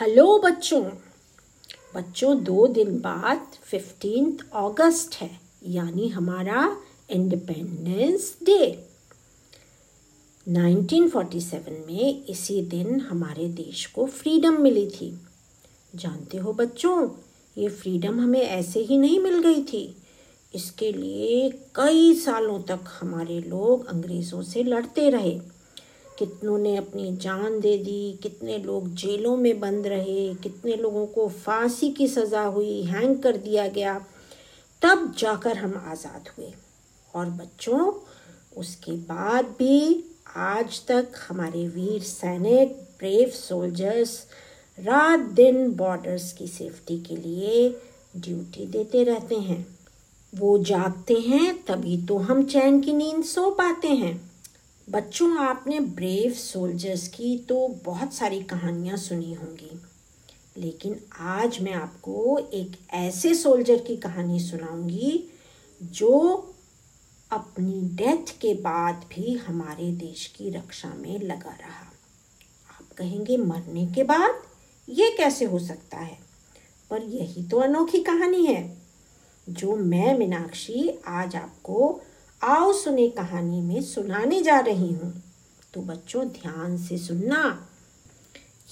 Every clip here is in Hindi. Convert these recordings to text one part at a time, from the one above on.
हेलो बच्चों। बच्चों, दो दिन बाद फिफ्टीन अगस्त है, यानी हमारा इंडिपेंडेंस डे 1947 में इसी दिन हमारे देश को फ्रीडम मिली थी। जानते हो बच्चों, ये फ्रीडम हमें ऐसे ही नहीं मिल गई थी। इसके लिए कई सालों तक हमारे लोग अंग्रेज़ों से लड़ते रहे। कितनों ने अपनी जान दे दी, कितने लोग जेलों में बंद रहे, कितने लोगों को फांसी की सज़ा हुई हैंग कर दिया गया। तब जाकर हम आज़ाद हुए। और बच्चों, उसके बाद भी आज तक हमारे वीर सैनिक ब्रेव सोल्जर्स रात दिन बॉर्डर्स की सेफ्टी के लिए ड्यूटी देते रहते हैं। वो जागते हैं, तभी तो हम चैन की नींद सो पाते हैं। बच्चों, आपने ब्रेव सोल्जर्स की तो बहुत सारी कहानियाँ सुनी होंगी। लेकिन आज मैं आपको एक ऐसे सोल्जर की कहानी सुनाऊँगी जो अपनी डेथ के बाद भी हमारे देश की रक्षा में लगा रहा। आप कहेंगे, मरने के बाद? ये कैसे हो सकता है? पर यही तो अनोखी कहानी है, जो मैं, मीनाक्षी, आज आपको आओ सुने कहानी में सुनाने जा रही हूँ। तो बच्चों, ध्यान से सुनना।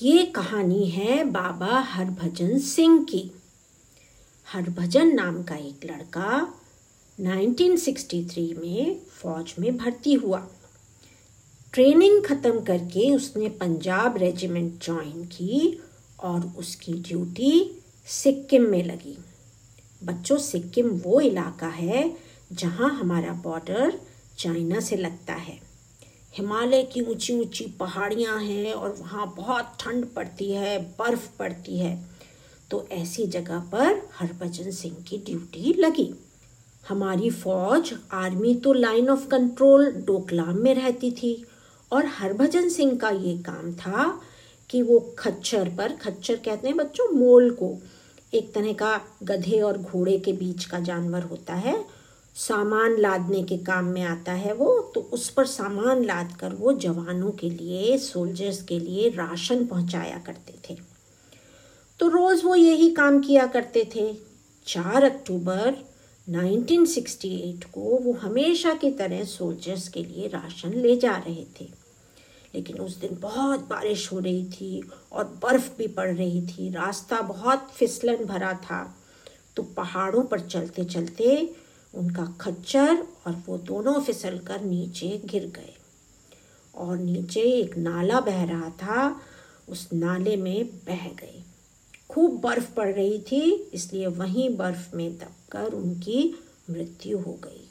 ये कहानी है बाबा हरभजन सिंह की। हरभजन नाम का एक लड़का 1963 में फौज में भर्ती हुआ। ट्रेनिंग ख़त्म करके उसने पंजाब रेजिमेंट ज्वाइन की और उसकी ड्यूटी सिक्किम में लगी। बच्चों, सिक्किम वो इलाका है जहाँ हमारा बॉर्डर चाइना से लगता है। हिमालय की ऊँची ऊँची पहाड़ियाँ हैं और वहाँ बहुत ठंड पड़ती है, बर्फ़ पड़ती है। तो ऐसी जगह पर हरभजन सिंह की ड्यूटी लगी। हमारी फौज, आर्मी तो लाइन ऑफ़ कंट्रोल डोकलाम में रहती थी और हरभजन सिंह का ये काम था कि वो खच्चर पर, खच्चर कहते हैं बच्चों, मोल को। एक तरह का गधे और घोड़े के बीच का जानवर होता है सामान लादने के काम में आता है वो तो उस पर सामान लाद कर वो जवानों के लिए सोल्जर्स के लिए राशन पहुँचाया करते थे। तो रोज़ वो यही काम किया करते थे। चार अक्टूबर 1968 को वो हमेशा की तरह सोल्जर्स के लिए राशन ले जा रहे थे। लेकिन उस दिन बहुत बारिश हो रही थी और बर्फ़ भी पड़ रही थी। रास्ता बहुत फिसलन भरा था। तो पहाड़ों पर चलते चलते उनका खच्चर और वो दोनों फिसल कर नीचे गिर गए। और नीचे एक नाला बह रहा था, उस नाले में बह गए। खूब बर्फ़ पड़ रही थी, इसलिए वहीं बर्फ़ में दबकर उनकी मृत्यु हो गई।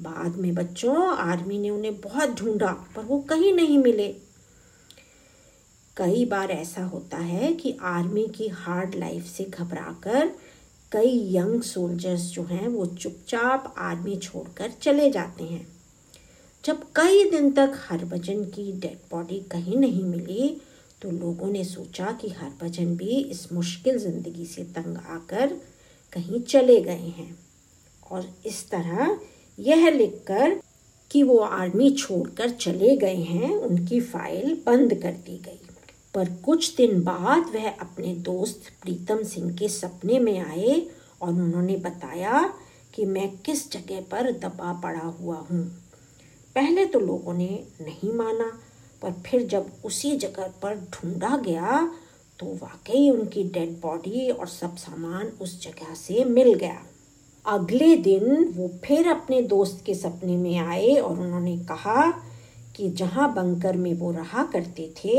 बाद में बच्चों, आर्मी ने उन्हें बहुत ढूंढा, पर वो कहीं नहीं मिले। कई बार ऐसा होता है कि आर्मी की हार्ड लाइफ से घबराकर कई यंग सोल्जर्स जो हैं, वो चुपचाप आर्मी छोड़कर चले जाते हैं। जब कई दिन तक हरभजन की डेड बॉडी कहीं नहीं मिली तो लोगों ने सोचा कि हरभजन भी इस मुश्किल ज़िंदगी से तंग आकर कहीं चले गए हैं। और इस तरह यह लिखकर कि वो आर्मी छोड़कर चले गए हैं, उनकी फ़ाइल बंद कर दी गई। पर कुछ दिन बाद वह अपने दोस्त प्रीतम सिंह के सपने में आए और उन्होंने बताया कि मैं किस जगह पर दबा पड़ा हुआ हूँ। पहले तो लोगों ने नहीं माना, पर फिर जब उसी जगह पर ढूंढा गया तो वाकई उनकी डेड बॉडी और सब सामान उस जगह से मिल गया। अगले दिन वो फिर अपने दोस्त के सपने में आए और उन्होंने कहा कि जहाँ बंकर में वो रहा करते थे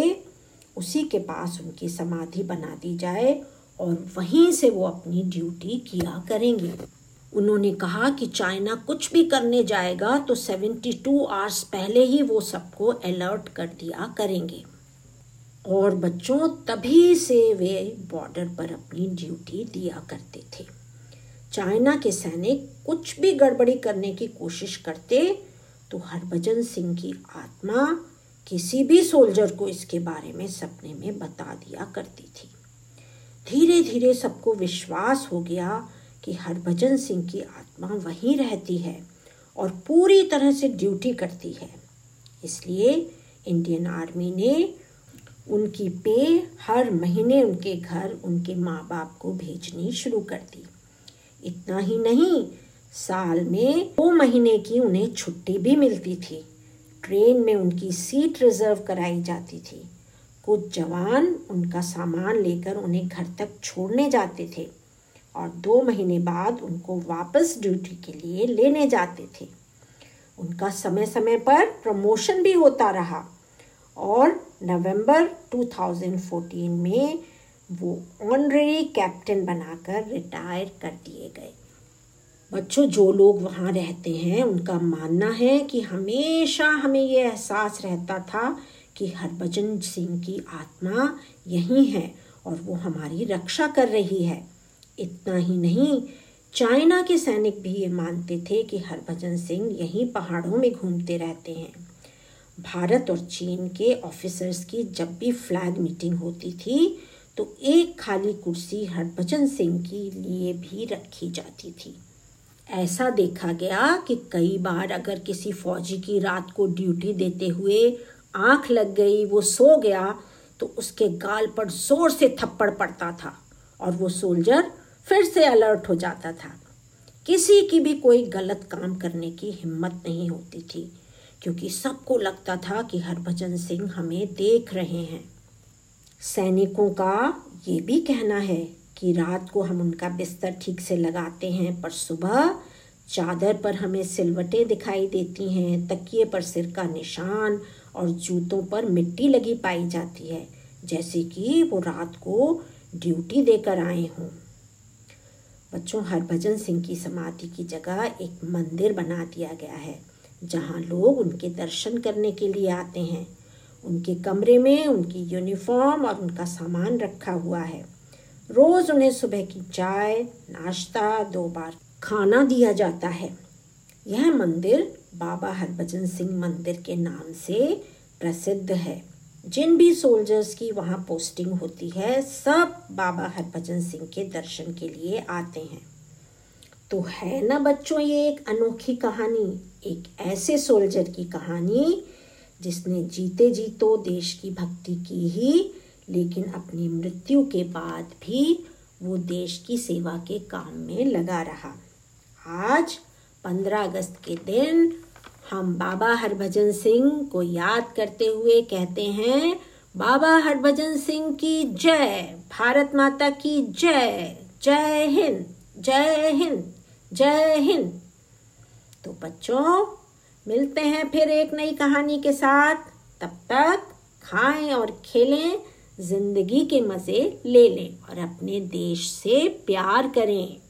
उसी के पास उनकी समाधि बना दी जाए और वहीं से वो अपनी ड्यूटी किया करेंगे। उन्होंने कहा कि चाइना कुछ भी करने जाएगा तो 72 आवर्स पहले ही वो सबको अलर्ट कर दिया करेंगे। और बच्चों, तभी से वे बॉर्डर पर अपनी ड्यूटी दिया करते थे। चाइना के सैनिक कुछ भी गड़बड़ी करने की कोशिश करते तो हरभजन सिंह की आत्मा किसी भी सोल्जर को इसके बारे में सपने में बता दिया करती थी। धीरे धीरे सबको विश्वास हो गया कि हरभजन सिंह की आत्मा वहीं रहती है और पूरी तरह से ड्यूटी करती है। इसलिए इंडियन आर्मी ने उनकी पे हर महीने उनके घर उनके माँ बाप को भेजनी शुरू कर दी। इतना ही नहीं, साल में दो महीने की उन्हें छुट्टी भी मिलती थी। ट्रेन में उनकी सीट रिज़र्व कराई जाती थी। कुछ जवान उनका सामान लेकर उन्हें घर तक छोड़ने जाते थे और दो महीने बाद उनको वापस ड्यूटी के लिए लेने जाते थे। उनका समय समय पर प्रमोशन भी होता रहा और नवंबर 2014 में वो ऑनरेरी कैप्टन बनाकर रिटायर कर दिए गए। बच्चों, जो लोग वहाँ रहते हैं, उनका मानना है कि हमेशा हमें ये एहसास रहता था कि हरभजन सिंह की आत्मा यही है और वो हमारी रक्षा कर रही है। इतना ही नहीं, चाइना के सैनिक भी ये मानते थे कि हरभजन सिंह यहीं पहाड़ों में घूमते रहते हैं। भारत और चीन के ऑफिसर्स की जब भी फ्लैग मीटिंग होती थी तो एक खाली कुर्सी हरभजन सिंह के लिए भी रखी जाती थी। ऐसा देखा गया कि कई बार अगर किसी फौजी की रात को ड्यूटी देते हुए आँख लग गई, वो सो गया तो उसके गाल पर ज़ोर से थप्पड़ पड़ता था और वो सोल्जर फिर से अलर्ट हो जाता था। किसी की भी कोई गलत काम करने की हिम्मत नहीं होती थी, क्योंकि सबको लगता था कि हरभजन सिंह हमें देख रहे हैं। सैनिकों का ये भी कहना है कि रात को हम उनका बिस्तर ठीक से लगाते हैं, पर सुबह चादर पर हमें सिलवटें दिखाई देती हैं, तकिए पर सिर का निशान और जूतों पर मिट्टी लगी पाई जाती है, जैसे कि वो रात को ड्यूटी देकर आए हों। बच्चों हरभजन सिंह की समाधि की जगह एक मंदिर बना दिया गया है, जहाँ लोग उनके दर्शन करने के लिए आते हैं। उनके कमरे में उनकी यूनिफॉर्म और उनका सामान रखा हुआ है। रोज़ उन्हें सुबह की चाय, नाश्ता, दो बार खाना दिया जाता है। यह मंदिर बाबा हरभजन सिंह मंदिर के नाम से प्रसिद्ध है। जिन भी सोल्जर्स की वहाँ पोस्टिंग होती है, सब बाबा हरभजन सिंह के दर्शन के लिए आते हैं। तो है ना बच्चों, ये एक अनोखी कहानी, एक ऐसे सोल्जर की कहानी, जिसने जीते जीतो देश की भक्ति की ही लेकिन अपनी मृत्यु के बाद भी वो देश की सेवा के काम में लगा रहा। आज 15 अगस्त के दिन, हम बाबा हरभजन सिंह को याद करते हुए कहते हैं, बाबा हरभजन सिंह की जय, भारत माता की जय जय हिंद जय हिंद जय हिंद। तो बच्चों, मिलते हैं फिर एक नई कहानी के साथ। तब तक खाएँ और खेलें ज़िंदगी के मज़े ले लें और अपने देश से प्यार करें।